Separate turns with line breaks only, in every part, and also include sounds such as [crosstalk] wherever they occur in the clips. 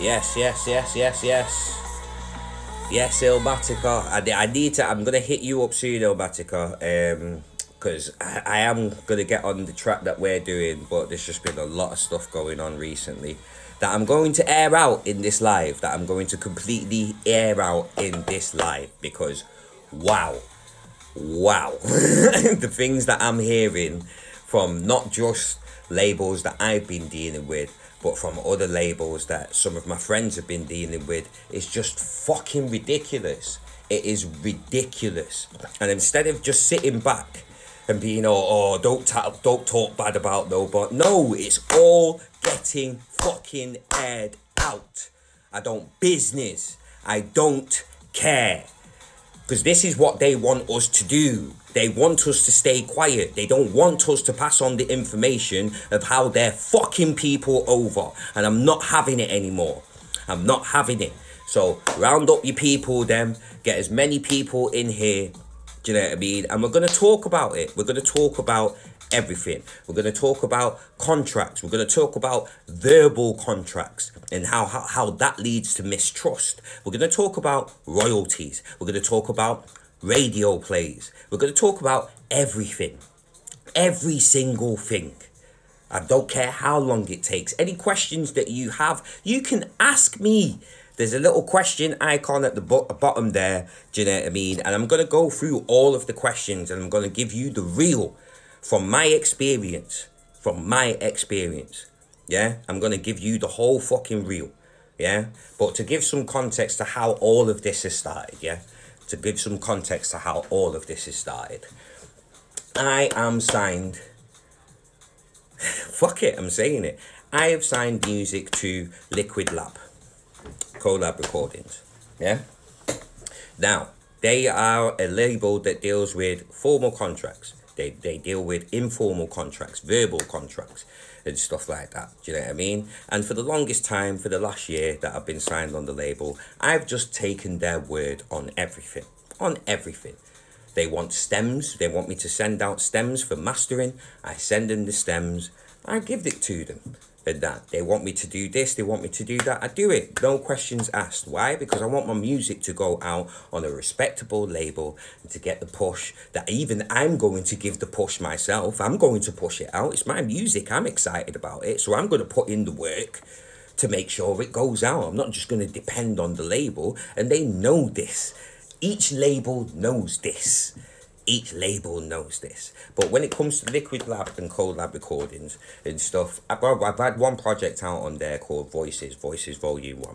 Yes, yes, yes, yes, yes. Yes, Ilmatica. I, I need to. I'm gonna hit you up soon, Ilmatica. Um, because I, I am gonna get on the track that we're doing, but there's just been a lot of stuff going on recently that I'm going to air out in this live. That I'm going to completely air out in this live because, wow, wow, [laughs] the things that I'm hearing from not just labels that I've been dealing with, but from other labels that some of my friends have been dealing with is just fucking ridiculous. It is ridiculous. And instead of just sitting back and being, oh, oh don't, ta- don't talk bad about no, but no, it's all getting fucking aired out. I don't business. I don't care. Because this is what they want us to do. They want us to stay quiet. They don't want us to pass on the information of how they're fucking people over. And I'm not having it anymore. I'm not having it. So round up your people, them. Get as many people in here. Do you know what I mean? And we're going to talk about it. We're going to talk about everything. We're going to talk about contracts. We're going to talk about verbal contracts and how, how, how that leads to mistrust. We're going to talk about royalties. We're going to talk about radio plays. We're going to talk about everything. Every single thing. I don't care how long it takes. Any questions that you have, you can ask me. There's a little question icon at the bo- bottom there. Do you know what I mean? And I'm going to go through all of the questions and I'm going to give you the real from my experience. From my experience. Yeah? I'm going to give you the whole fucking real. Yeah? But to give some context to how all of this has started. Yeah? To give some context to how all of this has started. I am signed. [sighs] Fuck it, I'm saying it. I have signed music to Liquid Lab, Collab Recordings. Yeah? Now, they are a label that deals with formal contracts. They, they deal with informal contracts, verbal contracts, and stuff like that. Do you know what I mean? And for the longest time, for the last year that I've been signed on the label, I've just taken their word on everything. On everything. They want stems. They want me to send out stems for mastering. I send them the stems. I give it to them. And that they want me to do this, they want me to do that. I do it. No questions asked. Why? Because I want my music to go out on a respectable label and to get the push that even I'm going to give the push myself. I'm going to push it out. It's my music. I'm excited about it. So I'm going to put in the work to make sure it goes out. I'm not just going to depend on the label. And they know this. Each label knows this. Each label knows this. But when it comes to Liquid Lab and Collab recordings and stuff, I've, I've had one project out on there called Voices, Voices Volume 1.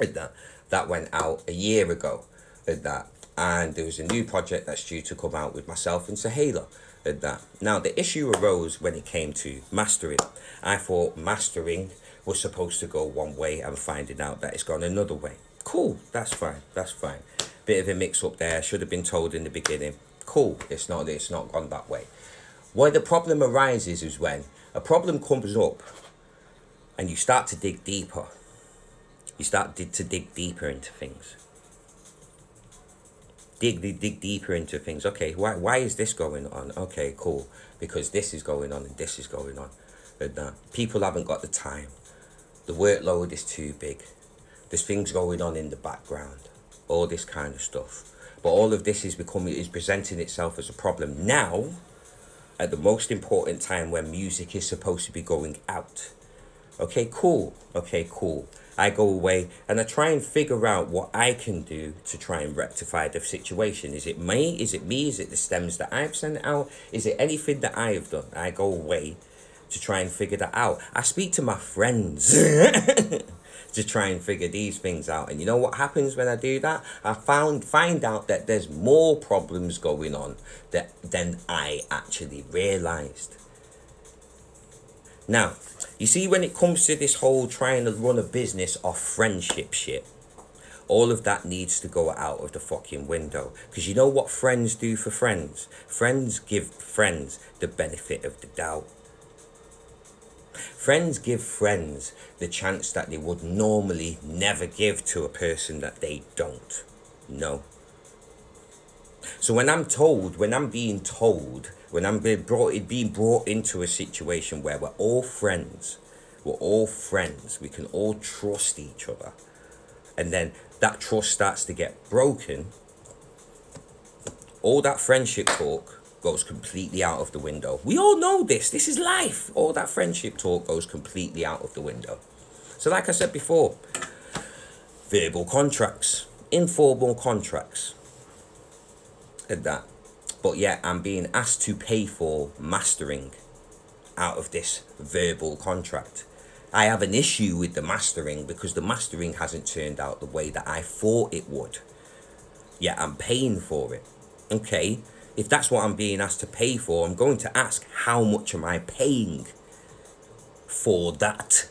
And that, that went out a year ago. And that. And there was a new project that's due to come out with myself and Sahela. And that. Now, the issue arose when it came to mastering. I thought mastering was supposed to go one way. I'm finding out that it's gone another way. Cool, that's fine, that's fine. Bit of a mix up there. Should have been told in the beginning. Cool, it's not. It's not gone that way. Where the problem arises is when a problem comes up, and you start to dig deeper. You start to dig deeper into things. Dig, dig, dig deeper into things. Okay, why, why is this going on? Okay, cool. Because this is going on and this is going on. And uh, people haven't got the time. The workload is too big. There's things going on in the background. All this kind of stuff. But all of this is becoming is presenting itself as a problem now at the most important time when music is supposed to be going out. Okay, cool. Okay, cool. I go away and I try and figure out what I can do to try and rectify the situation. Is it me? Is it me? Is it the stems that I've sent out? Is it anything that I have done? I go away to try and figure that out. I speak to my friends [laughs] to try and figure these things out. And you know what happens when I do that? I found find out that there's more problems going on that than I actually realized. Now, you see, when it comes to this whole trying to run a business off friendship shit, all of that needs to go out of the fucking window. Because you know what friends do for friends? Friends give friends the benefit of the doubt. Friends give friends the chance that they would normally never give to a person that they don't know. So when I'm told, when I'm being told, when I'm being brought, being brought into a situation where we're all friends, we're all friends, we can all trust each other, and then that trust starts to get broken, all that friendship talk goes completely out of the window. We all know this. This is life. All that friendship talk goes completely out of the window. So, like I said before, verbal contracts, informal contracts, and that. But yet, I'm being asked to pay for mastering out of this verbal contract. I have an issue with the mastering because the mastering hasn't turned out the way that I thought it would. Yet I'm paying for it. Okay, if that's what I'm being asked to pay for, I'm going to ask how much am I paying for that?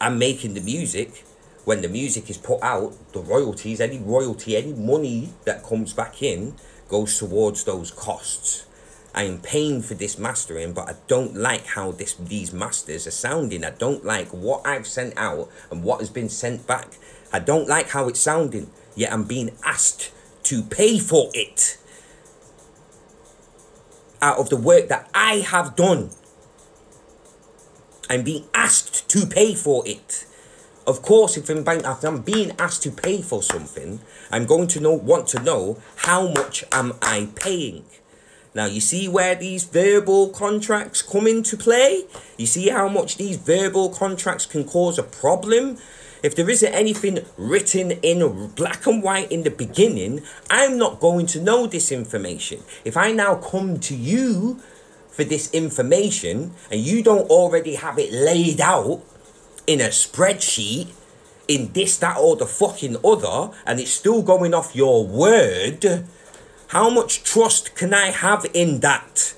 I'm making the music. When the music is put out, the royalties, any royalty, any money that comes back in goes towards those costs. I am paying for this mastering, but I don't like how this these masters are sounding. I don't like what I've sent out and what has been sent back. I don't like how it's sounding. Yet I'm being asked to pay for it out of the work that I have done. I'm being asked to pay for it. Of course, if I'm, if I'm being asked to pay for something, I'm going to know want to know how much am I paying. Now you see where these verbal contracts come into play? You see how much these verbal contracts can cause a problem? If there isn't anything written in black and white in the beginning, I'm not going to know this information. If I now come to you for this information and you don't already have it laid out in a spreadsheet, in this, that, or the fucking other, and it's still going off your word, how much trust can I have in that?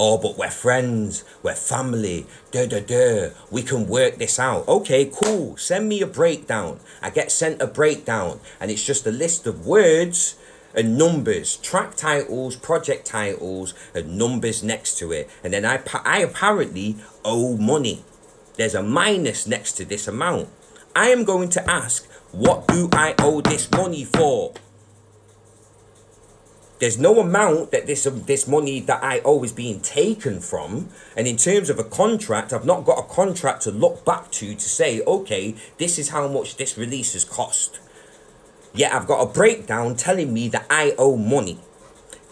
Oh, but we're friends, we're family, da da da. We can work this out. Okay, cool. Send me a breakdown. I get sent a breakdown, and it's just a list of words and numbers, track titles, project titles, and numbers next to it. And then I, I apparently owe money. There's a minus next to this amount. I am going to ask, what do I owe this money for? There's no amount that this um, this money that I owe is being taken from, and in terms of a contract, I've not got a contract to look back to to say, okay, this is how much this release has cost. Yet I've got a breakdown telling me that I owe money.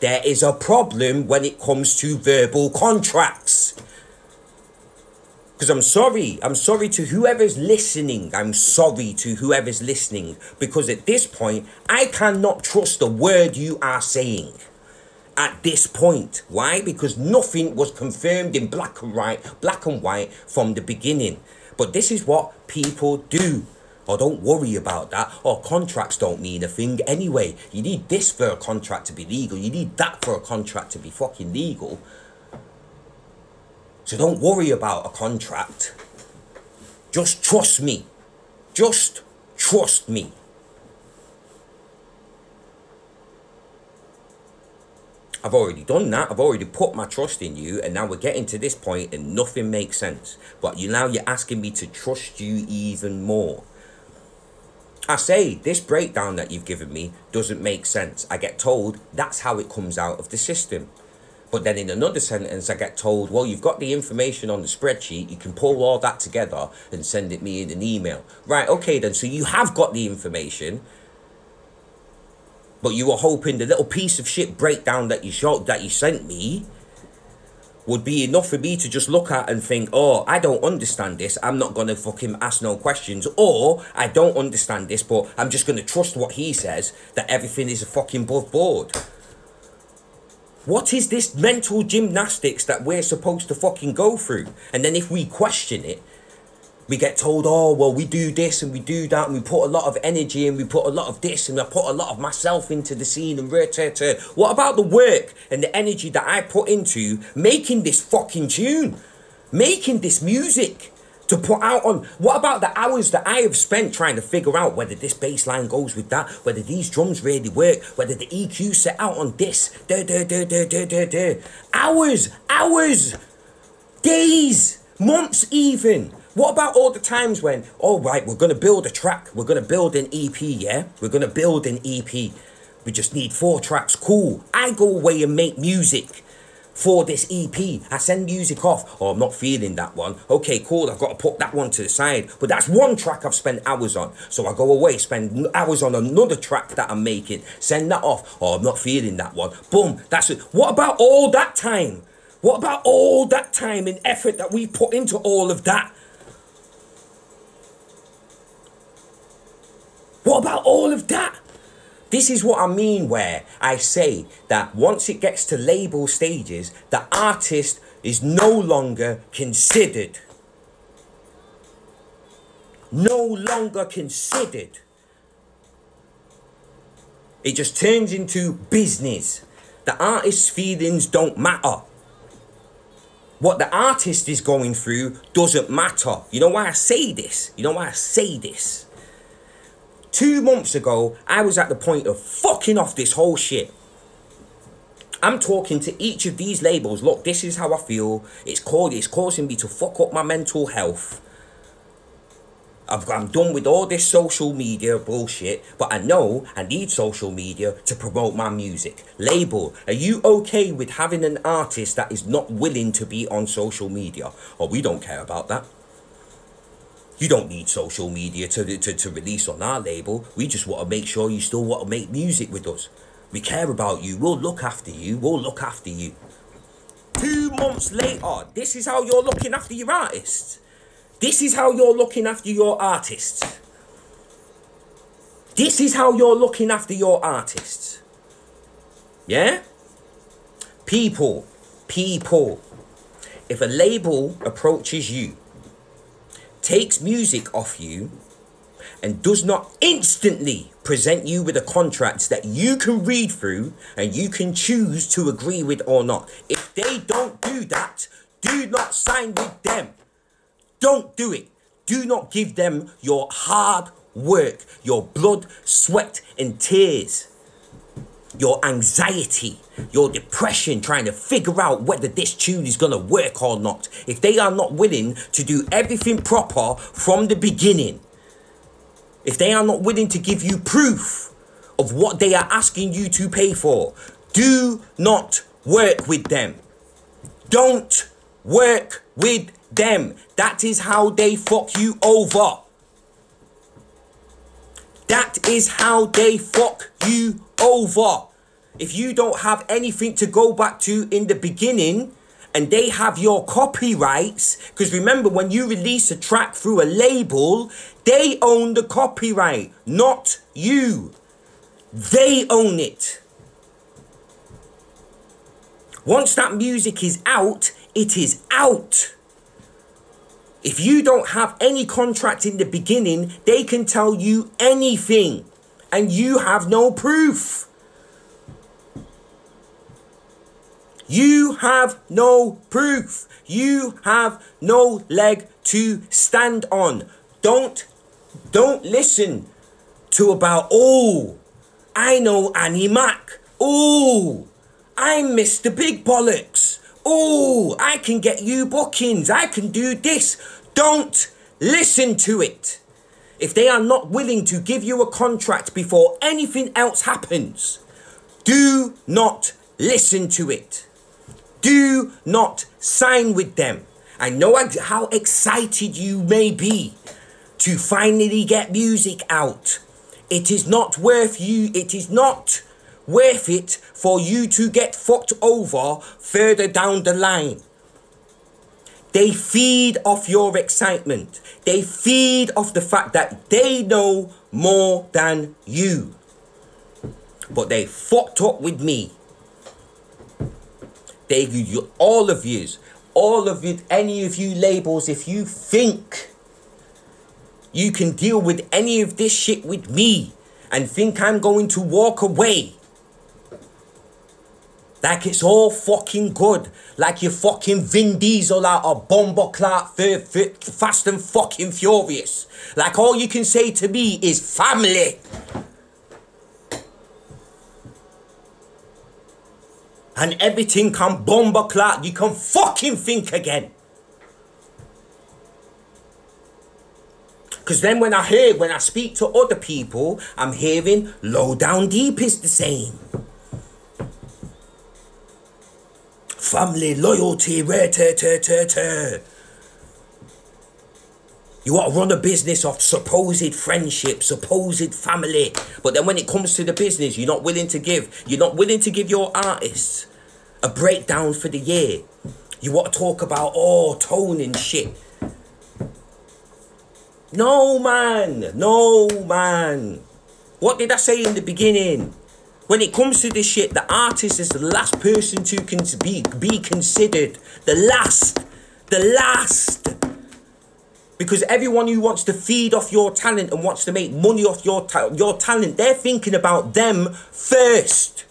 There is a problem when it comes to verbal contracts. Because I'm sorry. I'm sorry to whoever's listening. I'm sorry to whoever's listening. Because at this point, I cannot trust the word you are saying. At this point. Why? Because nothing was confirmed in black and white, black and white from the beginning. But this is what people do. Oh, don't worry about that. Or oh, contracts don't mean a thing anyway. You need this for a contract to be legal. You need that for a contract to be fucking legal. So don't worry about a contract. Just trust me. Just trust me. I've already done that. I've already put my trust in you, and now we're getting to this point, and nothing makes sense. But you now you're asking me to trust you even more. I say this breakdown that you've given me doesn't make sense. I get told that's how it comes out of the system. But then in another sentence, I get told, well, you've got the information on the spreadsheet. You can pull all that together and send it me in an email. Right, okay, then. So you have got the information. But you were hoping the little piece of shit breakdown that you showed, that you sent me would be enough for me to just look at and think, oh, I don't understand this. I'm not going to fucking ask no questions. Or I don't understand this, but I'm just going to trust what he says that everything is a fucking above board. What is this mental gymnastics that we're supposed to fucking go through? And then if we question it, we get told, oh, well, we do this and we do that, and we put a lot of energy and we put a lot of this and I put a lot of myself into the scene and rah, What about the work and the energy that I put into making this fucking tune? Making this music? To put out on what about the hours that I have spent trying to figure out whether this bass line goes with that, whether these drums really work, whether the EQ set out on this, da, da, da, da, da, da, da. hours, hours, days, Months even. What about all the times when, all right, we're gonna build a track, we're gonna build an EP, yeah? We're gonna build an EP. We just need four tracks. Cool. I go away and make music for this EP. I send music off. Oh, I'm not feeling that one. Okay, cool. I've got to put that one to the side. But that's one track I've spent hours on. So I go away, spend hours on another track that I'm making. Send that off. Oh, I'm not feeling that one. Boom. That's it. What about all that time? What about all that time and effort that we put into all of that? What about all of that? This is what I mean where I say that once it gets to label stages, the artist is no longer considered. No longer considered. It just turns into business. The artist's feelings don't matter. What the artist is going through doesn't matter. You know why I say this? You know why I say this? Two months ago, I was at the point of fucking off this whole shit. I'm talking to each of these labels. Look, this is how I feel. It's called. It's causing me to fuck up my mental health. I've, I'm done with all this social media bullshit, but I know I need social media to promote my music. Label, are you okay with having an artist that is not willing to be on social media? Or oh, we don't care about that. You don't need social media to, to, to release on our label. We just want to make sure you still want to make music with us. We care about you. We'll look after you. We'll look after you. Two months later, this is how you're looking after your artists. This is how you're looking after your artists. This is how you're looking after your artists. Yeah? People, people. If a label approaches you takes music off you and does not instantly present you with a contract that you can read through and you can choose to agree with or not. If they don't do that, do not sign with them. Don't do it. Do not give them your hard work, your blood, sweat, and tears your anxiety, your depression, trying to figure out whether this tune is gonna work or not. If they are not willing to do everything proper from the beginning, if they are not willing to give you proof of what they are asking you to pay for, do not work with them. Don't work with them. That is how they fuck you over. That is how they fuck you over. If you don't have anything to go back to in the beginning, and they have your copyrights, because remember, when you release a track through a label, they own the copyright, not you. They own it. Once that music is out, it is out. If you don't have any contract in the beginning, they can tell you anything and you have no proof. You have no proof. You have no leg to stand on. Don't don't listen to about oh I know Annie Mac. Oh I'm Mr. Big Bollocks. Oh I can get you bookings. I can do this. Don't listen to it. If they are not willing to give you a contract before anything else happens, do not listen to it. Do not sign with them. I know how excited you may be to finally get music out. It is not worth you, it is not worth it for you to get fucked over further down the line. They feed off your excitement. They feed off the fact that they know more than you. But they fucked up with me. They you all of yous, all of you, any of you labels, if you think you can deal with any of this shit with me and think I'm going to walk away like it's all fucking good. Like you're fucking Vin Diesel out of Bomber Clark Fast and fucking Furious. Like all you can say to me is family. and everything can bomb a. You can fucking think again. Because then when I hear, when I speak to other people, I'm hearing low down deep is the same. Family loyalty, rare, ter, ter, ter, ter. You want to run a business off supposed friendship, supposed family. But then when it comes to the business, you're not willing to give. You're not willing to give your artists a breakdown for the year. You want to talk about, oh, tone and shit. No, man. No, man. What did I say in the beginning? When it comes to this shit, the artist is the last person to con- be, be considered. The last. The last. Because everyone who wants to feed off your talent and wants to make money off your, ta- your talent, they're thinking about them first.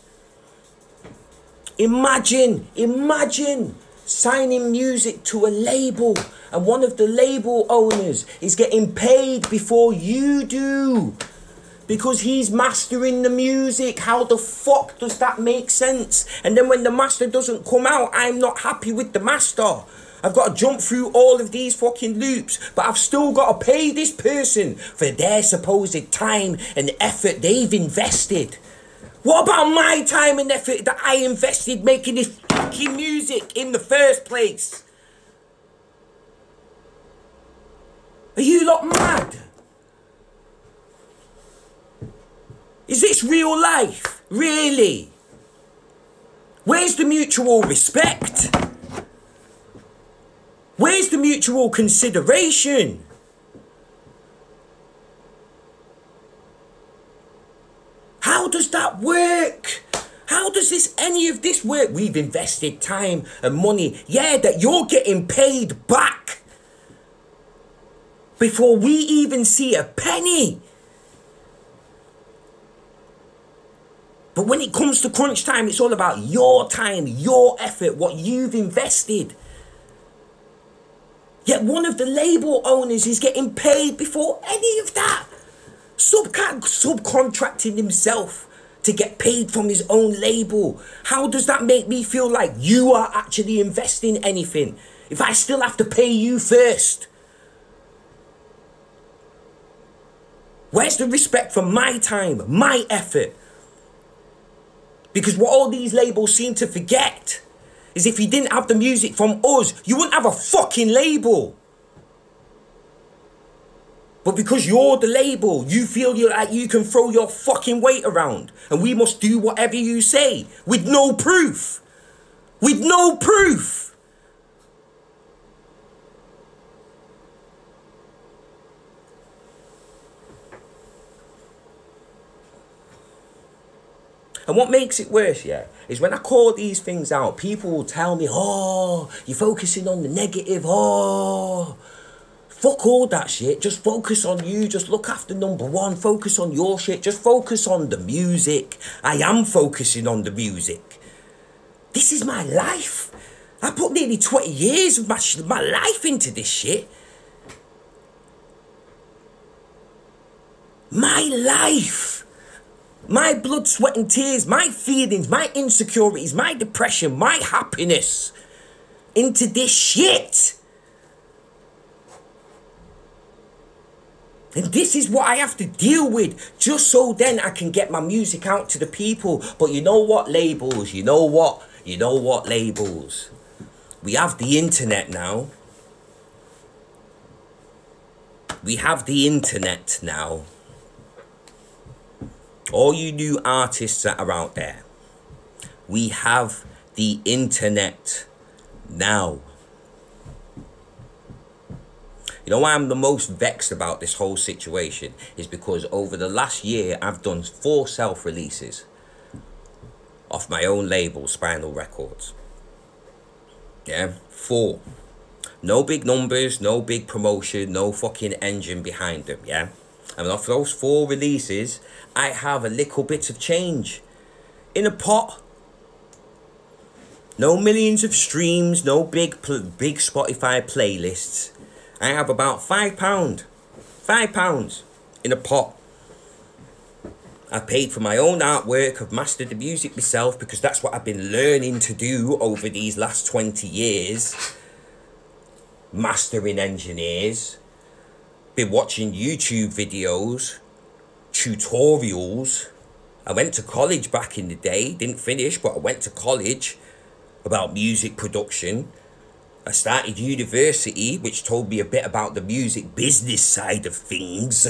Imagine, imagine signing music to a label and one of the label owners is getting paid before you do because he's mastering the music. How the fuck does that make sense? And then when the master doesn't come out, I'm not happy with the master. I've got to jump through all of these fucking loops, but I've still got to pay this person for their supposed time and effort they've invested. What about my time and effort that I invested making this fucking music in the first place? Are you lot mad? Is this real life? Really? Where's the mutual respect? Where's the mutual consideration? How does that work? How does this any of this work? We've invested time and money. Yeah, that you're getting paid back before we even see a penny. But when it comes to crunch time, it's all about your time, your effort, what you've invested. Yet one of the label owners is getting paid before any of that. Subcontracting himself to get paid from his own label. How does that make me feel like you are actually investing anything? If I still have to pay you first. Where's the respect for my time, my effort? Because what all these labels seem to forget is if you didn't have the music from us, you wouldn't have a fucking label. But because you're the label, you feel you like you can throw your fucking weight around. And we must do whatever you say with no proof. With no proof. And what makes it worse, yeah, is when I call these things out, people will tell me, oh, you're focusing on the negative, oh. Fuck all that shit. Just focus on you. Just look after number one. Focus on your shit. Just focus on the music. I am focusing on the music. This is my life. I put nearly 20 years of my, my life into this shit. My life. My blood, sweat, and tears, my feelings, my insecurities, my depression, my happiness into this shit. And this is what I have to deal with just so then I can get my music out to the people. But you know what, labels? You know what? You know what, labels? We have the internet now. We have the internet now. All you new artists that are out there, we have the internet now. You know why I'm the most vexed about this whole situation is because over the last year I've done four self releases off my own label, Spinal Records. Yeah, four. No big numbers, no big promotion, no fucking engine behind them, yeah? And off those four releases, I have a little bit of change in a pot. No millions of streams, no big big Spotify playlists. I have about five pound, five pounds in a pot. I paid for my own artwork. I've mastered the music myself because that's what I've been learning to do over these last 20 years. Mastering engineers. Been watching YouTube videos, tutorials. I went to college back in the day, didn't finish, but I went to college about music production. I started university, which told me a bit about the music business side of things.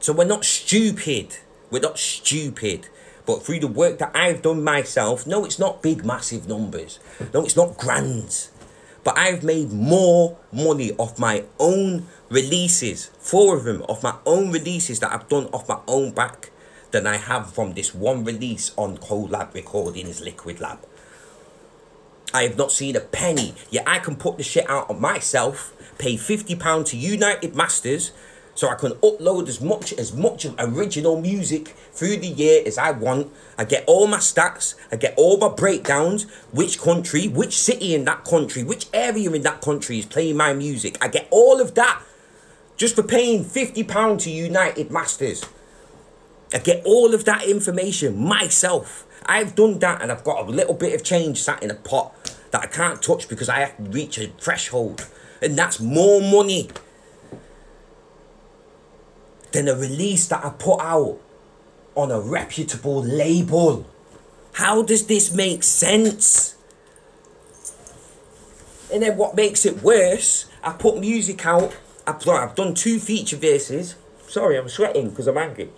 So we're not stupid. We're not stupid. But through the work that I've done myself, no, it's not big, massive numbers. No, it's not grand. But I've made more money off my own releases, four of them, off my own releases that I've done off my own back than I have from this one release on Collab Recordings Liquid Lab. I have not seen a penny. Yet I can put the shit out on myself, pay £50 to United Masters, so I can upload as much as much of original music through the year as I want. I get all my stats, I get all my breakdowns, which country, which city in that country, which area in that country is playing my music. I get all of that just for paying £50 to United Masters. I get all of that information myself. I've done that and I've got a little bit of change sat in a pot that I can't touch because I have to reach a threshold. And that's more money than a release that I put out on a reputable label. How does this make sense? And then what makes it worse, I put music out. I've done, two feature verses. Sorry, I'm sweating because I'm angry.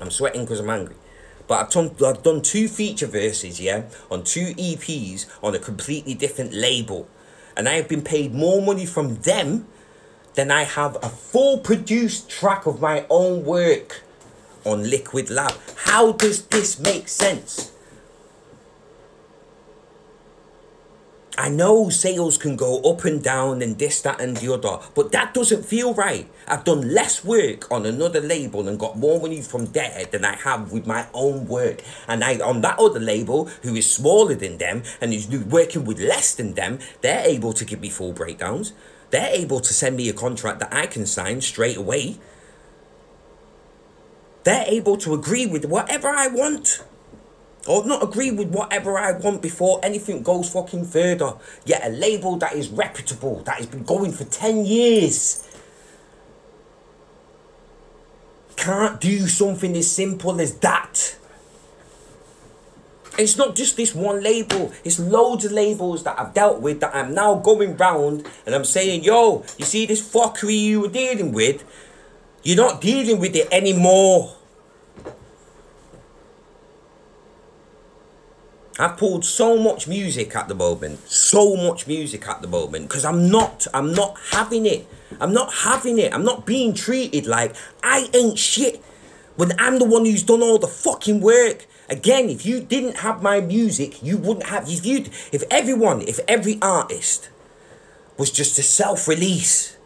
I'm sweating because I'm angry. But I've done, I've done two feature verses, yeah, on two EPs on a completely different label. And I have been paid more money from them than I have a full produced track of my own work on Liquid Lab. How does this make sense? I know sales can go up and down and this, that, and the other, but that doesn't feel right. I've done less work on another label and got more money from there than I have with my own work. And I, on that other label, who is smaller than them and is working with less than them, they're able to give me full breakdowns. They're able to send me a contract that I can sign straight away. They're able to agree with whatever I want or not agree with whatever I want before anything goes fucking further. Yet a label that is reputable, that has been going for 10 years, can't do something as simple as that. It's not just this one label, it's loads of labels that I've dealt with that I'm now going round and I'm saying, yo, you see this fuckery you were dealing with? You're not dealing with it anymore. I've pulled so much music at the moment, so much music at the moment, because I'm not, I'm not having it. I'm not having it. I'm not being treated like I ain't shit when I'm the one who's done all the fucking work. Again, if you didn't have my music, you wouldn't have. If you, if everyone, if every artist was just a self-release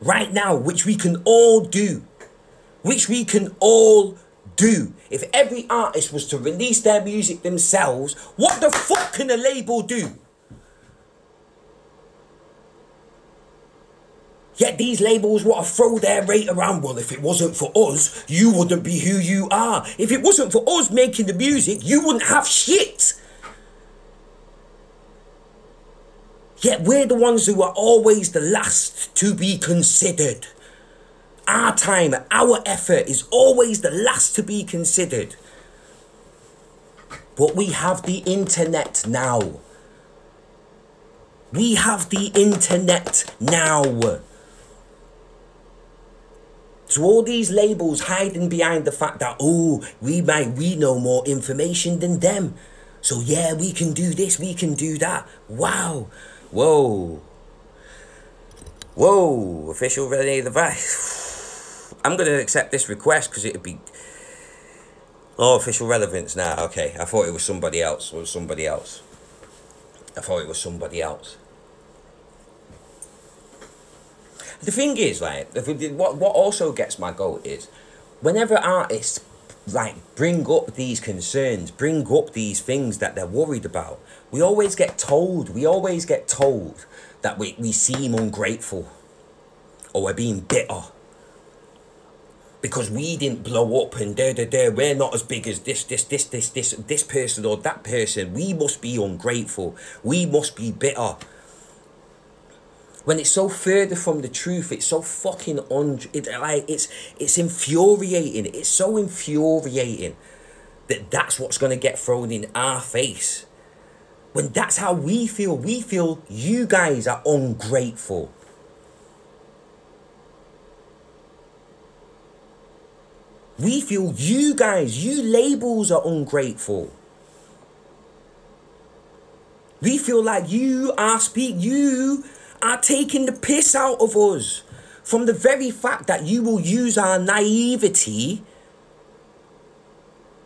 right now, which we can all do, which we can all do. If every artist was to release their music themselves, what the fuck can a label do? Yet these labels want to throw their rate around. Well, if it wasn't for us, you wouldn't be who you are. If it wasn't for us making the music, you wouldn't have shit. Yet we're the ones who are always the last to be considered. Our time, our effort is always the last to be considered. But we have the internet now. We have the internet now. So all these labels hiding behind the fact that oh we might we know more information than them. So yeah, we can do this, we can do that. Wow. Whoa. Whoa, official Rene Levice. [sighs] I'm to accept this request because it'd be. Oh, official relevance now. Okay, I thought it was somebody else. Was somebody else. I thought it was somebody else. The thing is, like, what what also gets my goat is, whenever artists like bring up these concerns, bring up these things that they're worried about, we always get told, we always get told that we, we seem ungrateful or we're being bitter because we didn't blow up and da da da we're not as big as this this this this this this person or that person. We must be ungrateful. We must be bitter when it's so further from the truth it's so fucking on it, like it's it's infuriating. It's so infuriating that that's what's going to get thrown in our face. When that's how we feel we feel you guys are ungrateful. We feel you guys you labels are ungrateful. We feel like you are speak you are taking the piss out of us from the very fact that you will use our naivety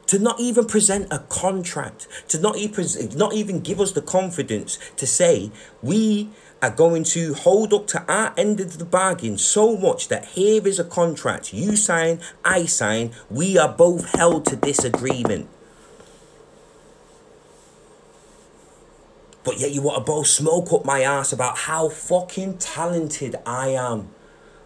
to not even present a contract, to not even not even give us the confidence to say we are going to hold up to our end of the bargain so much that here is a contract you sign, I sign, we are both held to this agreement. But yet you want to both smoke up my ass about how fucking talented I am.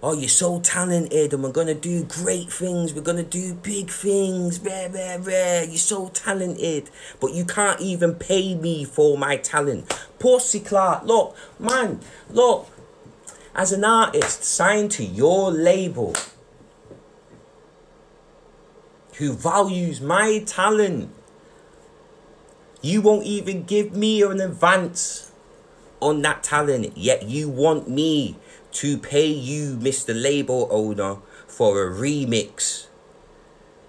Oh, you're so talented and we're gonna do great things, we're gonna do big things, rare, rare, rare. You're so talented. But you can't even pay me for my talent. Pussy Clark, look, man, look. As an artist signed to your label who values my talent you won't even give me an advance on that talent, yet you want me to pay you, Mr. Label Owner, for a remix.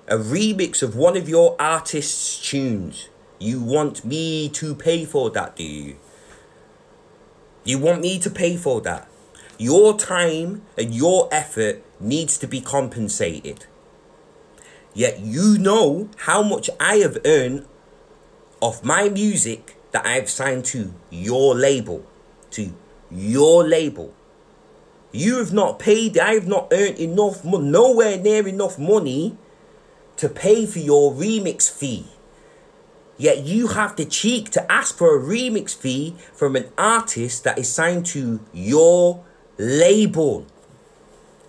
A remix of one of your artist's tunes. You want me to pay for that, do you? You want me to pay for that. Your time and your effort needs to be compensated. Yet you know how much I have earned of my music that I've signed to your label, to your label. You have not paid, I have not earned enough, nowhere near enough money to pay for your remix fee. Yet you have the cheek to ask for a remix fee from an artist that is signed to your label.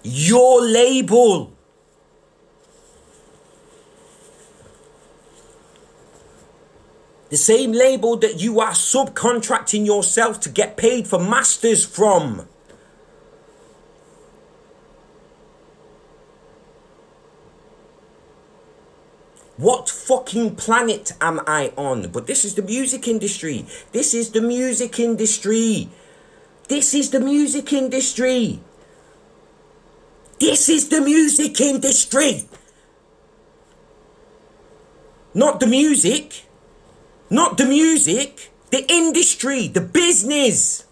Your label. The same label that you are subcontracting yourself to get paid for masters from. What fucking planet am I on? But this is the music industry. This is the music industry. This is the music industry. This is the music industry. Not the music. Not the music, the industry, the business.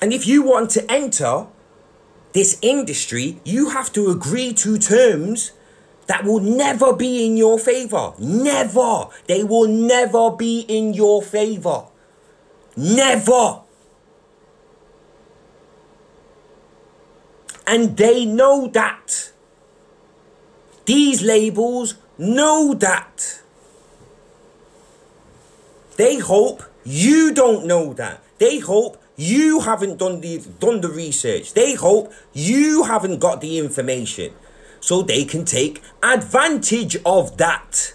And if you want to enter this industry, you have to agree to terms that will never be in your favor. Never. They will never be in your favor. Never. And they know that. These labels know that. They hope you don't know that. They hope you haven't done the done the research. They hope you haven't got the information. So they can take advantage of that.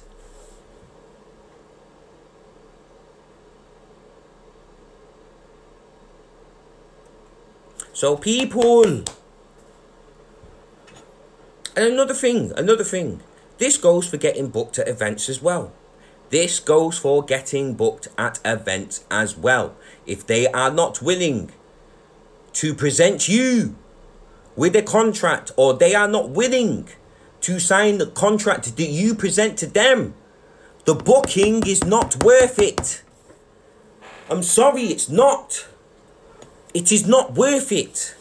So people and another thing, another thing. This goes for getting booked at events as well. This goes for getting booked at events as well. If they are not willing to present you with a contract or they are not willing to sign the contract that you present to them, the booking is not worth it. I'm sorry, it's not. It is not worth it.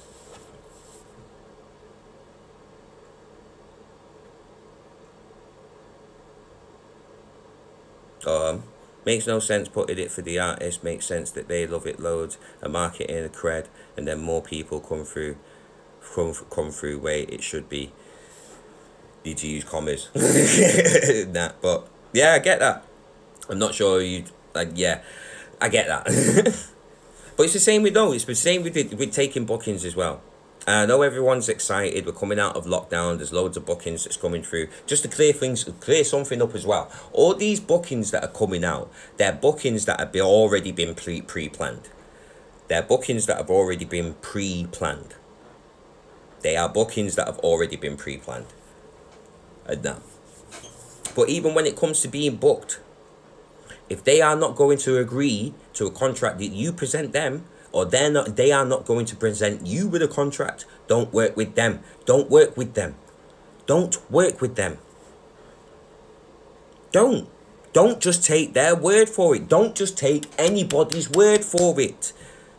Um, makes no sense putting it for the artist. Makes sense that they love it loads, a marketing, a cred, and then more people come through, come come through way it should be. Need to use commas. [laughs] that, but yeah, I get that. I'm not sure you like. Yeah, I get that. [laughs] but it's the same with those. It's the same with with taking bookings as well. I know everyone's excited. We're coming out of lockdown. There's loads of bookings that's coming through. Just to clear things, clear something up as well. All these bookings that are coming out, they're bookings that have been already been pre pre planned. They're bookings that have already been pre-planned. They are bookings that have already been pre-planned. And that. But even when it comes to being booked, if they are not going to agree to a contract that you present them, or they're not they are not going to present you with a contract, don't work with them. Don't work with them. Don't work with them. Don't. Don't just take their word for it. Don't just take anybody's word for it.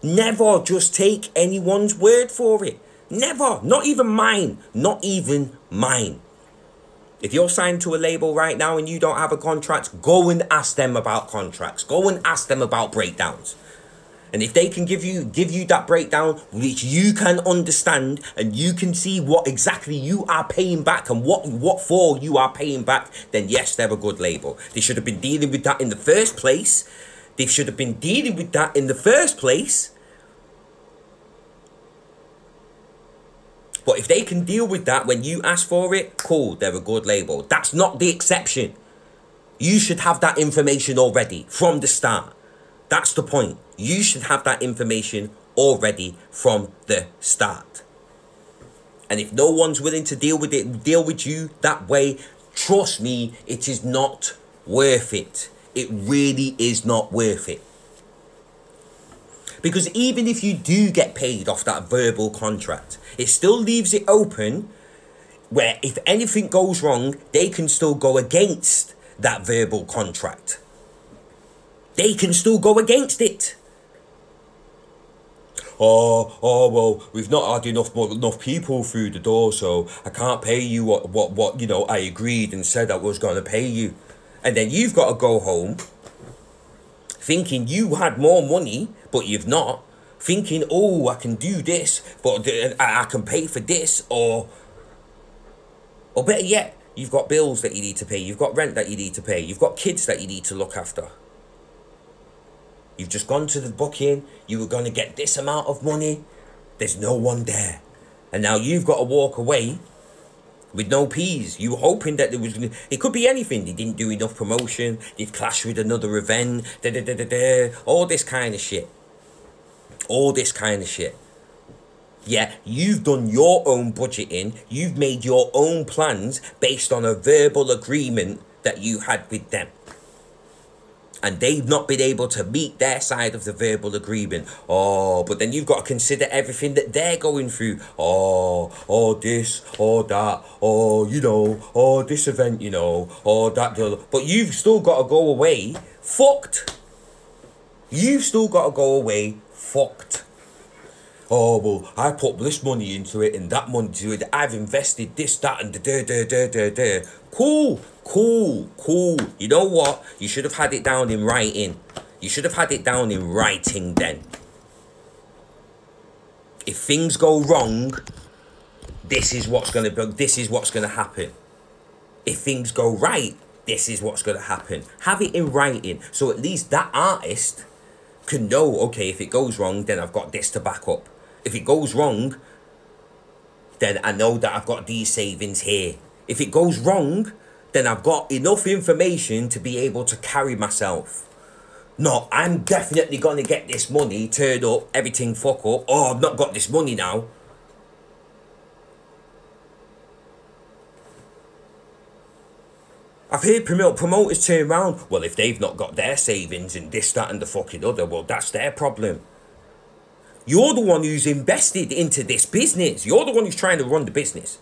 Never just take anyone's word for it. Never. Not even mine. Not even mine. If you're signed to a label right now and you don't have a contract, go and ask them about contracts. Go and ask them about breakdowns. And if they can give you give you that breakdown which you can understand and you can see what exactly you are paying back and what what for you are paying back, then yes, they're a good label. They should have been dealing with that in the first place. They should have been dealing with that in the first place. But if they can deal with that when you ask for it, cool, they're a good label. That's not the exception. You should have that information already from the start. That's the point. You should have that information already from the start. And if no one's willing to deal with it, deal with you that way, trust me, it is not worth it. It really is not worth it. Because even if you do get paid off that verbal contract, it still leaves it open where if anything goes wrong, they can still go against that verbal contract they can still go against it. Oh, oh well, we've not had enough enough people through the door, so I can't pay you what what what you know I agreed and said I was going to pay you, and then you've got to go home, thinking you had more money, but you've not, thinking oh I can do this, but I, can pay for this, or or better yet, you've got bills that you need to pay, you've got rent that you need to pay, you've got kids that you need to look after. You've just gone to the booking. You were going to get this amount of money. There's no one there. And now you've got to walk away with no peas. You were hoping that there was gonna, it could be anything. They didn't do enough promotion. They've clashed with another event. Da, da, da, da, da, all this kind of shit. All this kind of shit. Yeah, you've done your own budgeting. You've made your own plans based on a verbal agreement that you had with them and they've not been able to meet their side of the verbal agreement. Oh, but then you've got to consider everything that they're going through. Oh, oh, this, oh, that, oh, you know, oh, this event, you know, oh, that. But you've still got to go away fucked. You've still got to go away fucked. Oh, well, I put this money into it and that money into it. I've invested this, that, and the da da da da da. Cool. Cool, cool. You know what? You should have had it down in writing. You should have had it down in writing then. If things go wrong, this is what's gonna this is what's gonna happen. If things go right, this is what's gonna happen. Have it in writing, so at least that artist can know, okay, if it goes wrong, then I've got this to back up. If it goes wrong, then I know that I've got these savings here. If it goes wrong, then I've got enough information to be able to carry myself. No, I'm definitely gonna get this money, turn up, everything fuck up. Oh, I've not got this money now. I've heard promoters turn around. Well, if they've not got their savings and this, that, and the fucking other, well, that's their problem. You're the one who's invested into this business. You're the one who's trying to run the business.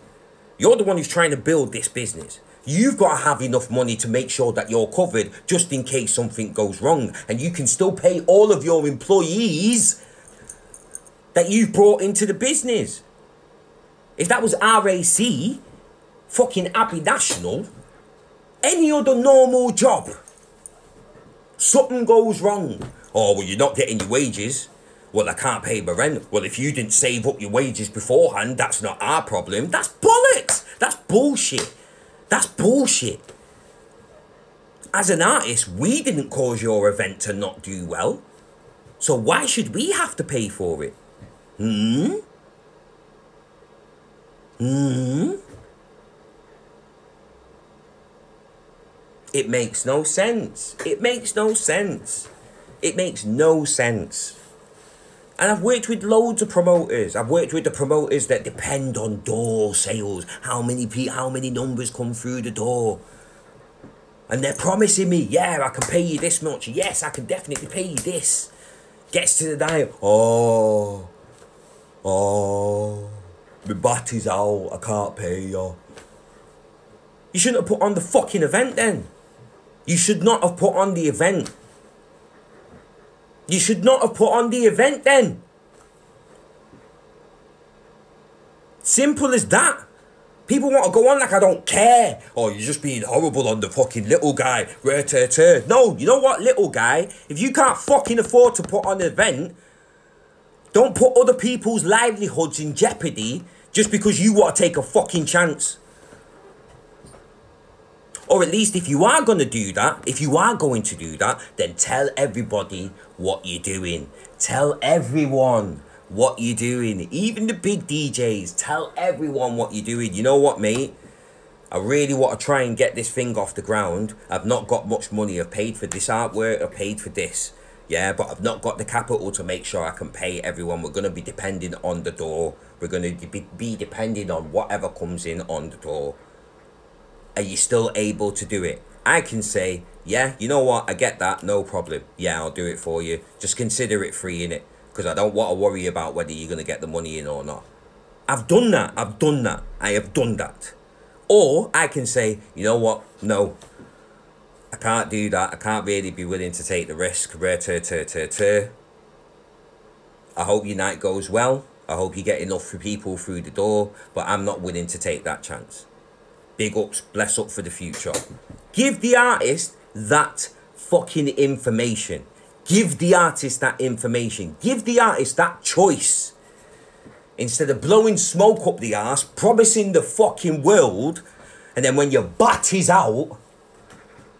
You're the one who's trying to build this business. You've got to have enough money to make sure that you're covered just in case something goes wrong. And you can still pay all of your employees that you've brought into the business. If that was RAC, fucking Abbey National, any other normal job, something goes wrong. Oh, well, you're not getting your wages. Well, I can't pay my rent. Well, if you didn't save up your wages beforehand, that's not our problem. That's bollocks. That's bullshit. That's bullshit. As an artist, we didn't cause your event to not do well. So why should we have to pay for it? Hmm? Hmm? It makes no sense. It makes no sense. It makes no sense. And I've worked with loads of promoters. I've worked with the promoters that depend on door sales. How many pe- how many numbers come through the door? And they're promising me, yeah, I can pay you this much. Yes, I can definitely pay you this. Gets to the day, oh, oh, my battery's out, I can't pay you. You shouldn't have put on the fucking event then. You should not have put on the event. You should not have put on the event then. Simple as that. People want to go on like I don't care. Oh, you're just being horrible on the fucking little guy. No, you know what, little guy? If you can't fucking afford to put on an event, don't put other people's livelihoods in jeopardy just because you want to take a fucking chance. Or at least if you are going to do that, if you are going to do that, then tell everybody what you're doing. Tell everyone what you're doing. Even the big DJs, tell everyone what you're doing. You know what, mate? I really want to try and get this thing off the ground. I've not got much money. I've paid for this artwork. I've paid for this. Yeah, but I've not got the capital to make sure I can pay everyone. We're going to be depending on the door. We're going to be, be depending on whatever comes in on the door are you still able to do it? I can say, yeah, you know what, I get that, no problem. Yeah, I'll do it for you. Just consider it free in it. Because I don't want to worry about whether you're going to get the money in or not. I've done that. I've done that. I have done that. Or I can say, you know what, no, I can't do that. I can't really be willing to take the risk. I hope your night goes well. I hope you get enough people through the door, but I'm not willing to take that chance big ups, bless up for the future. Give the artist that fucking information. Give the artist that information. Give the artist that choice. Instead of blowing smoke up the ass, promising the fucking world, and then when your butt is out,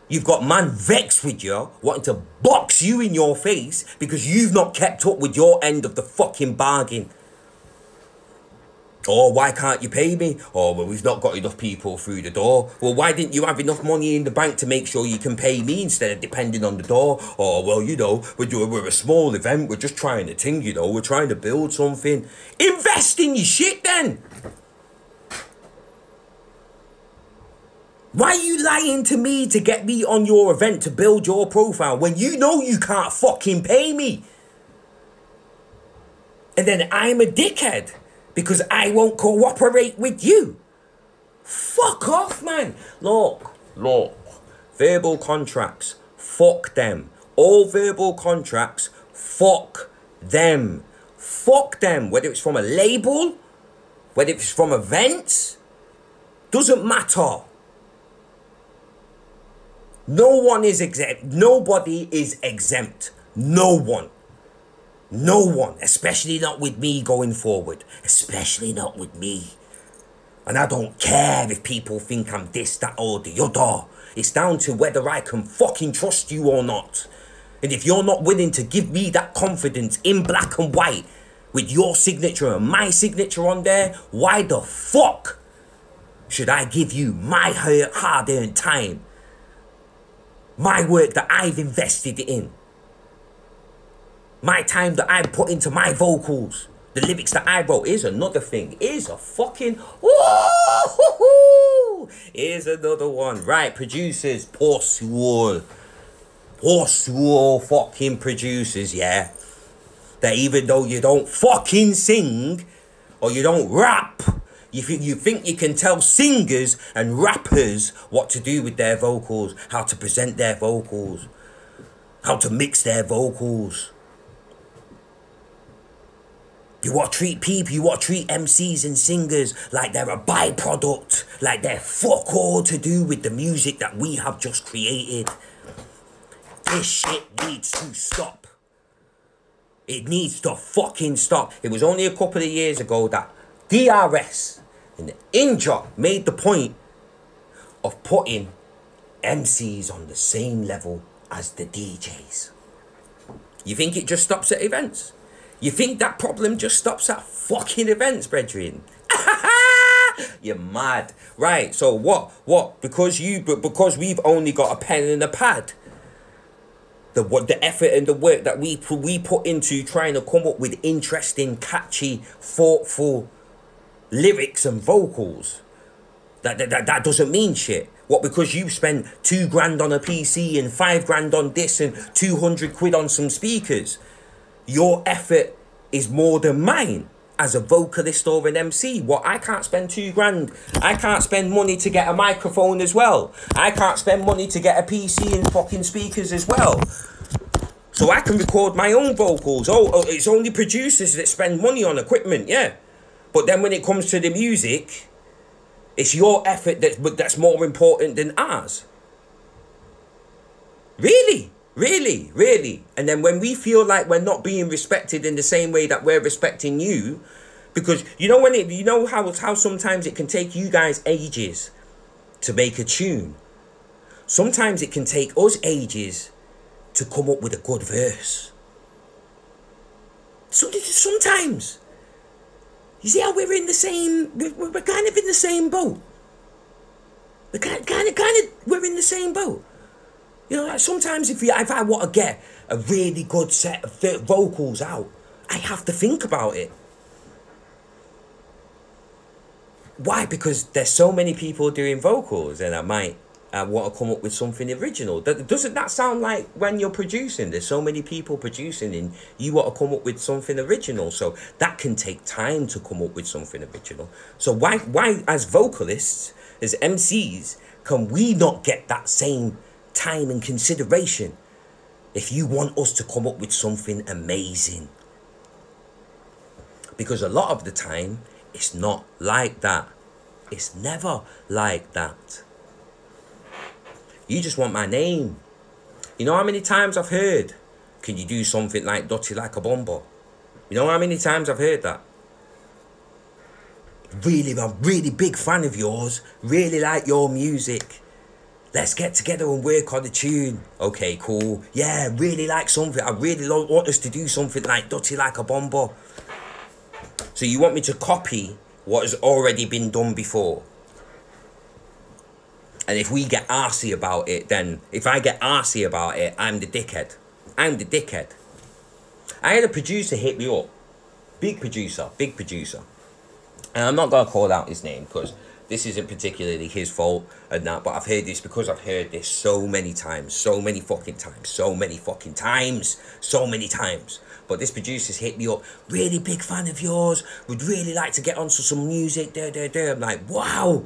you've got man vexed with you, wanting to box you in your face because you've not kept up with your end of the fucking bargain. Oh, why can't you pay me? Oh, well, we've not got enough people through the door. Well, why didn't you have enough money in the bank to make sure you can pay me instead of depending on the door? Oh, well, you know, we're, doing, we're a small event. We're just trying to ting, you know. We're trying to build something. Invest in your shit then. Why are you lying to me to get me on your event to build your profile when you know you can't fucking pay me? And then I'm a dickhead because I won't cooperate with you. Fuck off, man. Look, look. Verbal contracts, fuck them. All verbal contracts, fuck them. Fuck them. Whether it's from a label, whether it's from events, doesn't matter. No one is exempt. Nobody is exempt. No one. No one, especially not with me going forward, especially not with me. And I don't care if people think I'm this, that, or the other. It's down to whether I can fucking trust you or not. And if you're not willing to give me that confidence in black and white with your signature and my signature on there, why the fuck should I give you my hard earned time? My work that I've invested in my time that I put into my vocals, the lyrics that I wrote is another thing. Is a fucking woo Is another one. Right, producers, Porsual. Porsual fucking producers, yeah. That even though you don't fucking sing or you don't rap, you think you think you can tell singers and rappers what to do with their vocals, how to present their vocals, how to mix their vocals. You want to treat people, you want to treat MCs and singers like they're a byproduct, like they're fuck all to do with the music that we have just created. This shit needs to stop. It needs to fucking stop. It was only a couple of years ago that DRS and Inja made the point of putting MCs on the same level as the DJs. You think it just stops at events? You think that problem just stops at fucking events, brethren? [laughs] You're mad. Right, so what? What? Because you but because we've only got a pen and a pad. the what the effort and the work that we we put into trying to come up with interesting, catchy, thoughtful lyrics and vocals. That, that, that, doesn't mean shit. What, because you spent two grand on a PC and five grand on this and 200 quid on some speakers, your effort is more than mine as a vocalist or an MC. What, I can't spend two grand. I can't spend money to get a microphone as well. I can't spend money to get a PC and fucking speakers as well. So I can record my own vocals. Oh, oh, it's only producers that spend money on equipment, yeah. But then when it comes to the music, it's your effort that's that's more important than ours. Really? Really? Really? And then when we feel like we're not being respected in the same way that we're respecting you, because you know when it you know how how sometimes it can take you guys ages to make a tune. Sometimes it can take us ages to come up with a good verse. So sometimes you see how we're in the same, we're, we're kind of in the same boat. We're kind, kind of, kind of, we're in the same boat. You know, like sometimes if, you, if I want to get a really good set of vocals out, I have to think about it. Why? Because there's so many people doing vocals, and I might I want to come up with something original. That doesn't that sound like when you're producing? There's so many people producing, and you want to come up with something original. So that can take time to come up with something original. So why why as vocalists, as MCs, can we not get that same time and consideration? If you want us to come up with something amazing, because a lot of the time it's not like that. It's never like that. You just want my name. You know how many times I've heard, can you do something like Dotty like a bomber? You know how many times I've heard that? Really, I'm really big fan of yours. Really like your music. Let's get together and work on the tune. Okay, cool. Yeah, really like something. I really lo- want us to do something like Dotty like a bomber. So you want me to copy what has already been done before? And if we get arsy about it, then if I get arsy about it, I'm the dickhead. I'm the dickhead. I had a producer hit me up. Big producer, big producer. And I'm not gonna call out his name because this isn't particularly his fault and that, but I've heard this because I've heard this so many times, so many fucking times, so many fucking times, so many times. But this producer's hit me up, really big fan of yours, would really like to get onto some music, da da da. I'm like, wow,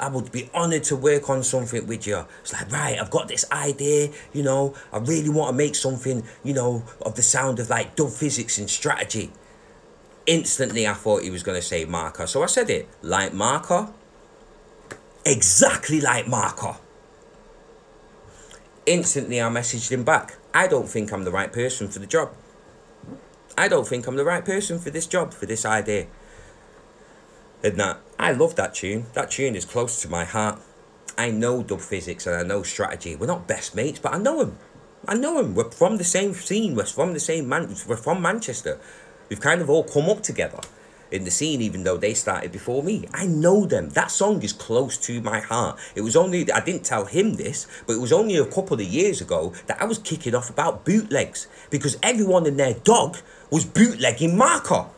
I would be honored to work on something with you. It's like, right, I've got this idea, you know, I really want to make something, you know, of the sound of like Dub Phizix and strategy. Instantly, I thought he was going to say Marka. So I said it, like Marka, exactly like Marka. Instantly, I messaged him back. I don't think I'm the right person for the job. I don't think I'm the right person for this job, for this idea. And that, I love that tune. That tune is close to my heart. I know Dub Phizix and I know strategy. We're not best mates, but I know him. I know him. We're from the same scene. We're from the same man. We're from Manchester. We've kind of all come up together in the scene, even though they started before me. I know them. That song is close to my heart. It was only I didn't tell him this, but it was only a couple of years ago that I was kicking off about bootlegs because everyone and their dog was bootlegging Marka.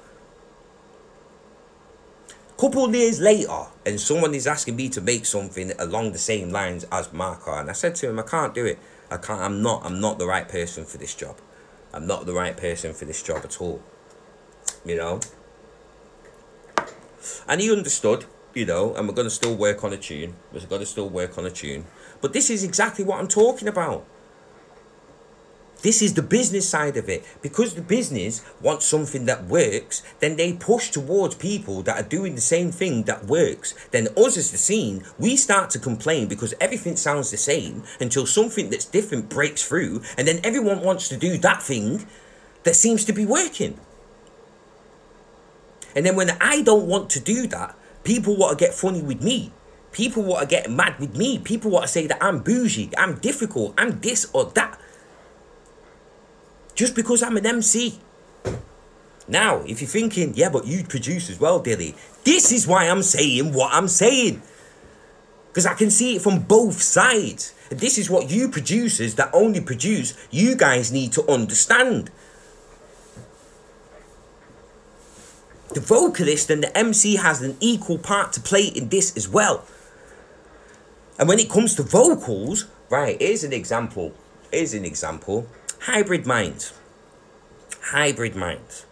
Couple of years later, and someone is asking me to make something along the same lines as Marka, and I said to him, I can't do it. I can't. I'm not. I'm not the right person for this job. I'm not the right person for this job at all. You know. And he understood, you know, and we're going to still work on a tune. We're going to still work on a tune. But this is exactly what I'm talking about. This is the business side of it. Because the business wants something that works, then they push towards people that are doing the same thing that works. Then us as the scene, we start to complain because everything sounds the same until something that's different breaks through, and then everyone wants to do that thing that seems to be working. And then when I don't want to do that, people want to get funny with me. People want to get mad with me. People want to say that I'm bougie, I'm difficult, I'm this or that. Just because I'm an MC. Now, if you're thinking, yeah, but you produce as well, Dilly, this is why I'm saying what I'm saying. Because I can see it from both sides. This is what you producers that only produce, you guys need to understand. The vocalist and the MC has an equal part to play in this as well. And when it comes to vocals, right, here's an example. Here's an example. Hybrid Minds. Hybrid Minds.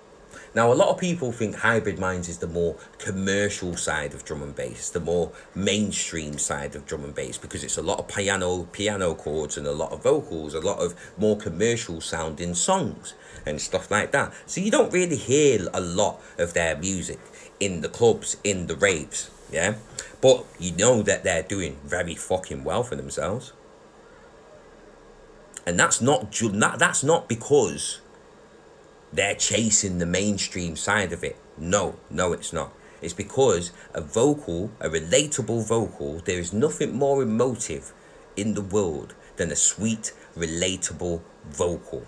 Now, a lot of people think Hybrid Minds is the more commercial side of drum and bass, the more mainstream side of drum and bass, because it's a lot of piano, piano chords, and a lot of vocals, a lot of more commercial sounding songs and stuff like that. So you don't really hear a lot of their music in the clubs, in the raves, yeah. But you know that they're doing very fucking well for themselves, and that's not that, that's not because they're chasing the mainstream side of it. No, no, it's not. It's because a vocal, a relatable vocal, there is nothing more emotive in the world than a sweet, relatable vocal.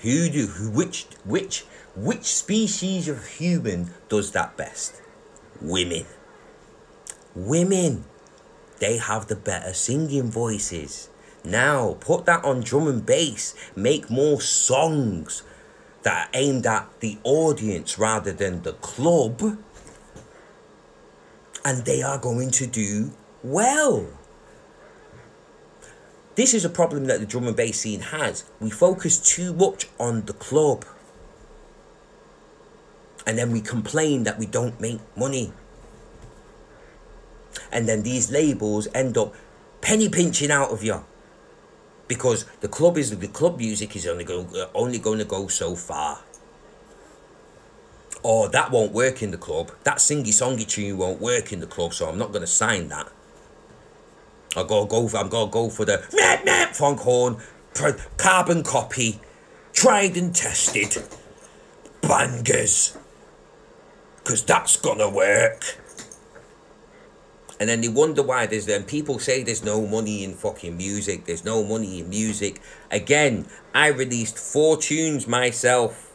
Who do who, which which which species of human does that best? Women. Women. They have the better singing voices. Now put that on drum and bass. Make more songs that are aimed at the audience rather than the club, and they are going to do well. This is a problem that the drum and bass scene has. We focus too much on the club. And then we complain that we don't make money. And then these labels end up penny pinching out of you because the club is the club music is only going uh, only going to go so far. Or that won't work in the club. That singy songy tune won't work in the club, so I'm not going to sign that. I gotta go for I'm gonna go for the meh meh funk horn, carbon copy, tried and tested, bangers, cause that's gonna work. And then they wonder why there's then people say there's no money in fucking music. There's no money in music. Again, I released four tunes myself.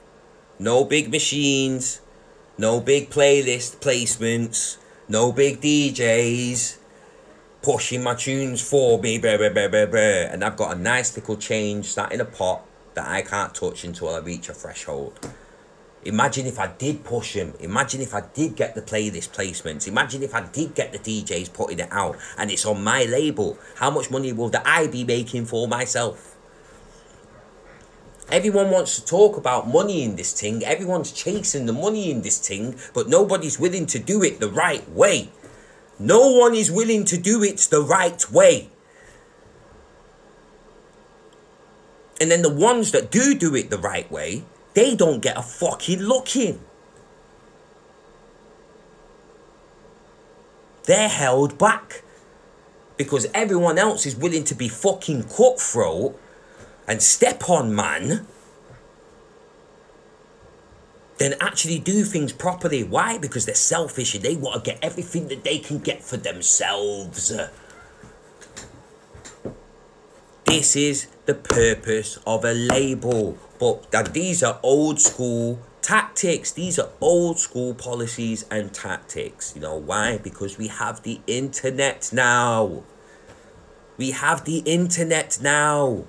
No big machines, no big playlist placements, no big DJs pushing my tunes for me, blah, blah, blah, blah, blah. and I've got a nice little change sat in a pot that I can't touch until I reach a threshold. Imagine if I did push him. Imagine if I did get the playlist placements. Imagine if I did get the DJs putting it out and it's on my label. How much money will that I be making for myself? Everyone wants to talk about money in this thing. Everyone's chasing the money in this thing, but nobody's willing to do it the right way. No one is willing to do it the right way. And then the ones that do do it the right way, they don't get a fucking look in. They're held back because everyone else is willing to be fucking cutthroat and step on man then actually do things properly. Why? Because they're selfish and they want to get everything that they can get for themselves. This is the purpose of a label. But that these are old school tactics. These are old school policies and tactics. You know why? Because we have the internet now. We have the internet now.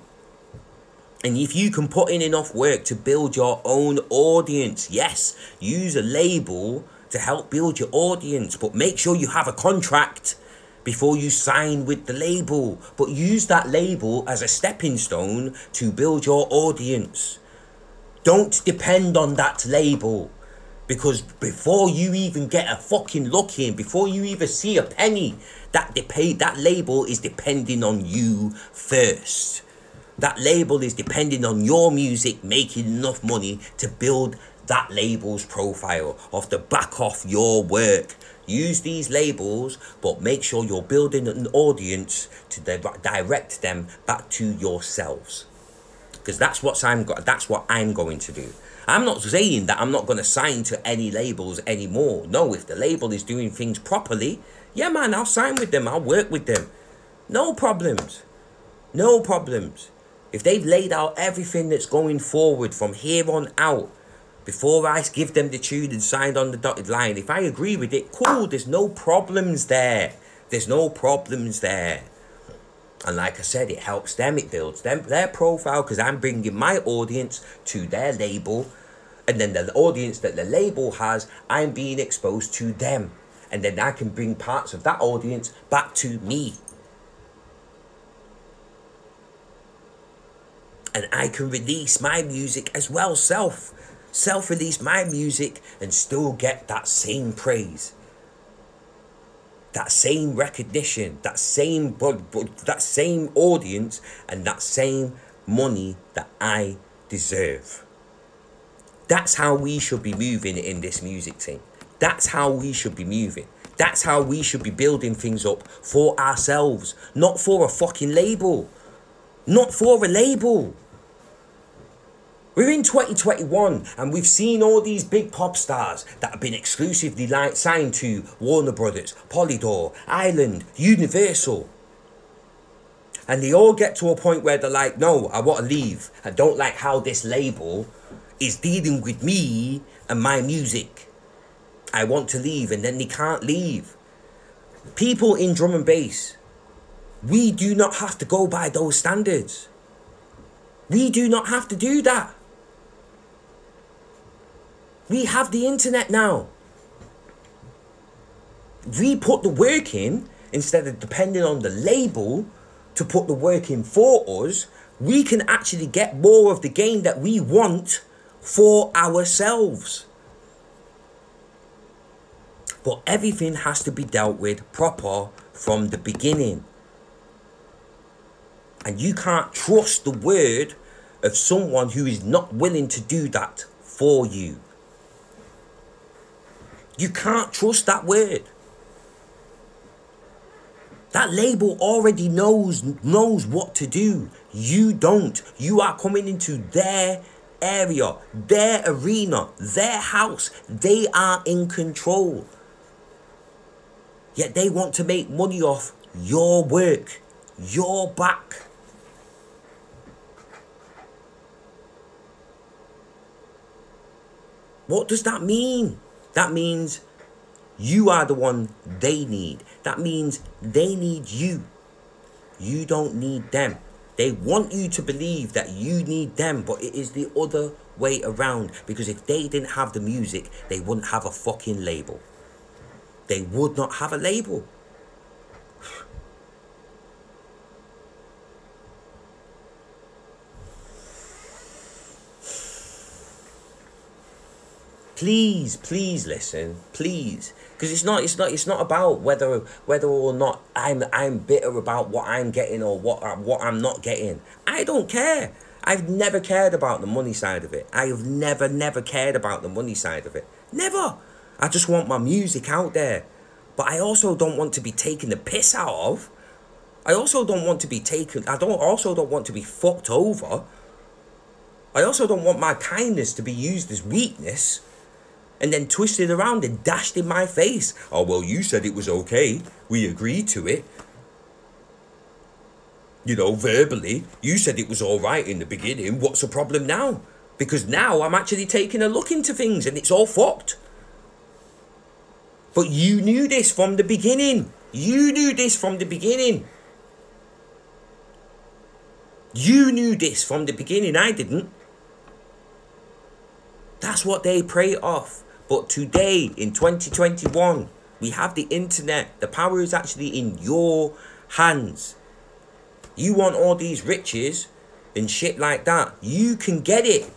And if you can put in enough work to build your own audience, yes, use a label to help build your audience, but make sure you have a contract before you sign with the label. But use that label as a stepping stone to build your audience. Don't depend on that label. Because before you even get a fucking look in, before you even see a penny, that dep- that label is depending on you first. That label is depending on your music making enough money to build that label's profile off the back off your work. Use these labels, but make sure you're building an audience to di- direct them back to yourselves. Because that's what I'm go- that's what I'm going to do. I'm not saying that I'm not going to sign to any labels anymore. No, if the label is doing things properly, yeah, man, I'll sign with them. I'll work with them. No problems. No problems. If they've laid out everything that's going forward from here on out, before I give them the tune and signed on the dotted line, if I agree with it, cool, there's no problems there. There's no problems there. And like I said, it helps them, it builds them their profile because I'm bringing my audience to their label. And then the audience that the label has, I'm being exposed to them. And then I can bring parts of that audience back to me. And I can release my music as well, self. Self release my music and still get that same praise that same recognition, that same that same audience, and that same money that I deserve. That's how we should be moving in this music team. That's how we should be moving. That's how we should be building things up for ourselves, not for a fucking label. Not for a label. We're in 2021 and we've seen all these big pop stars that have been exclusively signed to Warner Brothers, Polydor, Island, Universal. And they all get to a point where they're like, no, I want to leave. I don't like how this label is dealing with me and my music. I want to leave, and then they can't leave. People in drum and bass, we do not have to go by those standards. We do not have to do that. We have the internet now. We put the work in instead of depending on the label to put the work in for us. We can actually get more of the game that we want for ourselves. But everything has to be dealt with proper from the beginning. And you can't trust the word of someone who is not willing to do that for you. You can't trust that word. That label already knows knows what to do. You don't. You are coming into their area, their arena, their house. They are in control. Yet they want to make money off your work, your back. What does that mean? That means you are the one they need. That means they need you. You don't need them. They want you to believe that you need them, but it is the other way around. Because if they didn't have the music, they wouldn't have a fucking label. They would not have a label. Please please listen please. Because it's not it's not it's not about whether whether or not i'm i'm bitter about what i'm getting or what what i'm not getting. I don't care. I've never cared about the money side of it. I have never never cared about the money side of it. Never. I just want my music out there. But i also don't want to be taken the piss out of. I also don't want to be taken i don't also don't want to be fucked over. I also don't want my kindness to be used as weakness and then twisted around and dashed in my face. Oh, well, you said it was okay. We agreed to it. You know, verbally, you said it was all right in the beginning. What's the problem now? Because now I'm actually taking a look into things and it's all fucked. But you knew this from the beginning. You knew this from the beginning. You knew this from the beginning. I didn't. That's what they prey off. But today, in 2021, we have the internet. The power is actually in your hands. You want all these riches and shit like that. You can get it.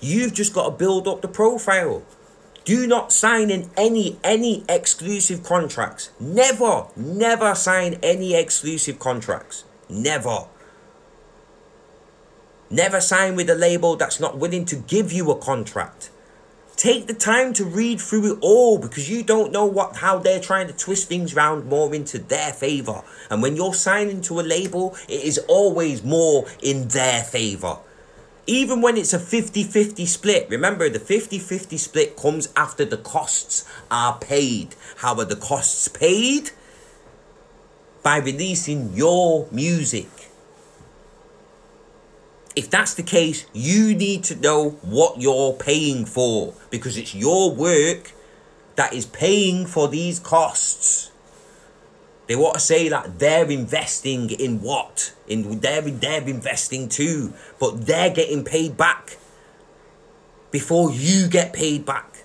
You've just got to build up the profile. Do not sign in any any exclusive contracts. Never, never sign any exclusive contracts. Never. Never sign with a label that's not willing to give you a contract. Take the time to read through it all because you don't know what how they're trying to twist things around more into their favor. And when you're signing to a label, it is always more in their favor. Even when it's a 50-50 split, remember the 50-50 split comes after the costs are paid. How are the costs paid? By releasing your music. If that's the case, you need to know what you're paying for because it's your work that is paying for these costs. They want to say that they're investing in what? In they're they're investing too, but they're getting paid back before you get paid back.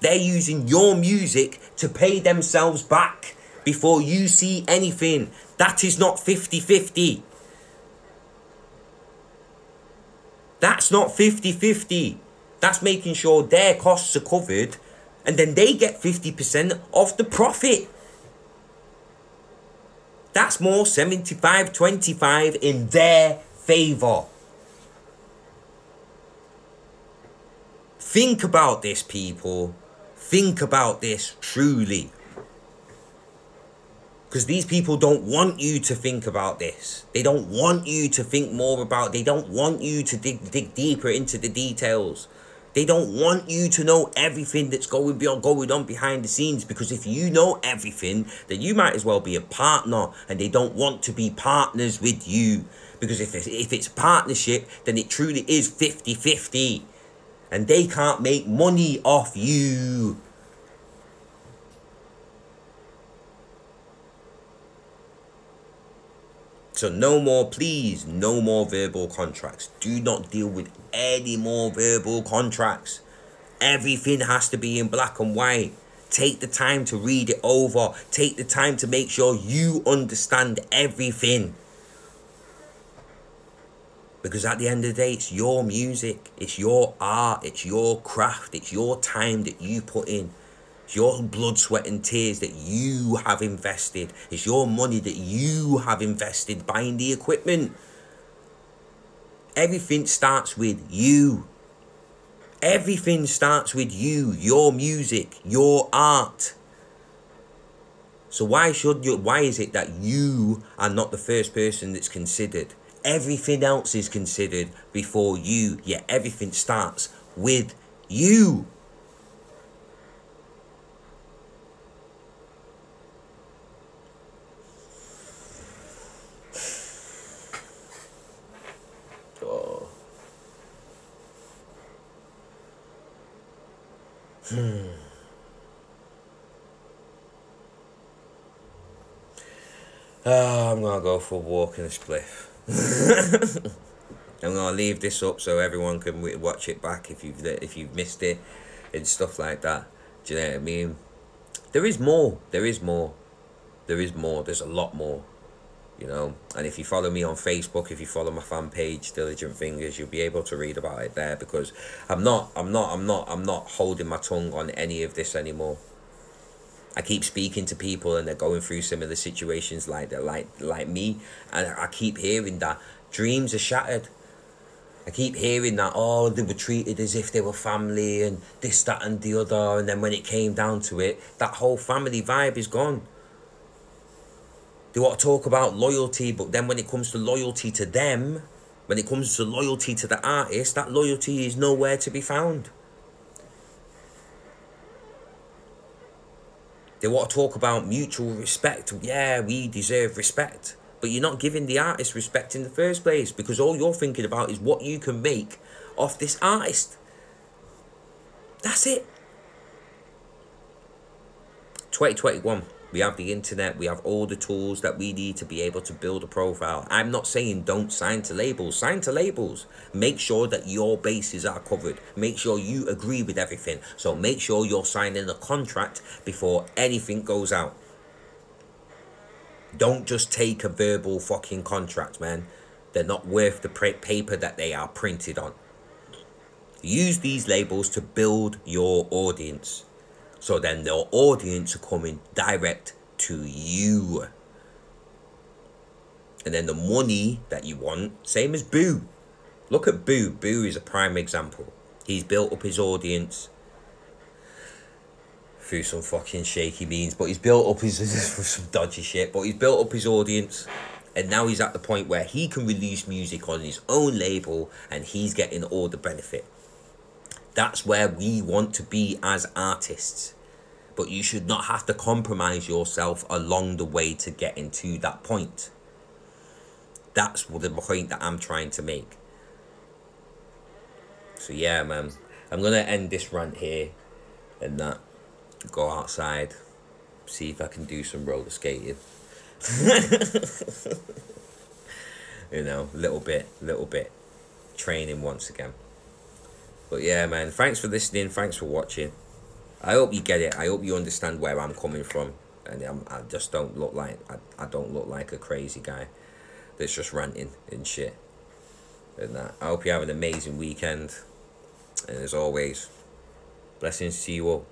They're using your music to pay themselves back before you see anything. That is not 50-50. That's not 50-50. That's making sure their costs are covered and then they get 50% of the profit. That's more 75 25 in their favor. Think about this, people. Think about this truly. Because these people don't want you to think about this. They don't want you to think more about They don't want you to dig, dig deeper into the details. They don't want you to know everything that's going going on behind the scenes because if you know everything, then you might as well be a partner and they don't want to be partners with you. Because if it's, if it's partnership, then it truly is 50-50. And they can't make money off you. So no more, please, no more verbal contracts. Do not deal with any more verbal contracts. Everything has to be in black and white. Take the time to read it over. Take the time to make sure you understand everything. Because at the end of the day, it's your music, it's your art, it's your craft, it's your time that you put in. It's your blood, sweat, and tears that you have invested. It's your money that you have invested buying the equipment. Everything starts with you. Everything starts with you, your music, your art. So why should you why is it that you are not the first person that's considered? Everything else is considered before you. Yet everything starts with you. Hmm. Oh, I'm gonna go for a walk in a spliff. [laughs] I'm gonna leave this up so everyone can watch it back if you've if you've missed it and stuff like that. Do you know what I mean? There is more. There is more. There is more. There's a lot more. You know, and if you follow me on Facebook, if you follow my fan page, Diligent Fingers, you'll be able to read about it there because I'm not, I'm not, I'm not, I'm not holding my tongue on any of this anymore. I keep speaking to people and they're going through similar situations like that, like like me, and I keep hearing that dreams are shattered. I keep hearing that oh they were treated as if they were family and this that and the other, and then when it came down to it, that whole family vibe is gone. They want to talk about loyalty, but then when it comes to loyalty to them, when it comes to loyalty to the artist, that loyalty is nowhere to be found. They want to talk about mutual respect. Yeah, we deserve respect. But you're not giving the artist respect in the first place because all you're thinking about is what you can make off this artist. That's it. 2021. We have the internet, we have all the tools that we need to be able to build a profile. I'm not saying don't sign to labels, sign to labels. Make sure that your bases are covered. Make sure you agree with everything. So make sure you're signing a contract before anything goes out. Don't just take a verbal fucking contract, man. They're not worth the paper that they are printed on. Use these labels to build your audience. So then the audience are coming direct to you. And then the money that you want, same as Bou. Look at Bou. Bou is a prime example. He's built up his audience through some fucking shaky means, but he's built up his [laughs] some dodgy shit, but he's built up his audience and now he's at the point where he can release music on his own label and he's getting all the benefit. That's where we want to be as artists. But you should not have to compromise yourself along the way to get into that point. That's the point that I'm trying to make. So yeah, man. I'm gonna end this rant here and that. Go outside. See if I can do some roller skating. [laughs] you know, little bit, little bit training once again. But yeah, man, thanks for listening. Thanks for watching. I hope you get it. I hope you understand where I'm coming from, and I'm, I just don't look like I, I don't look like a crazy guy that's just ranting and shit. And that. I hope you have an amazing weekend. And as always, blessings to you all.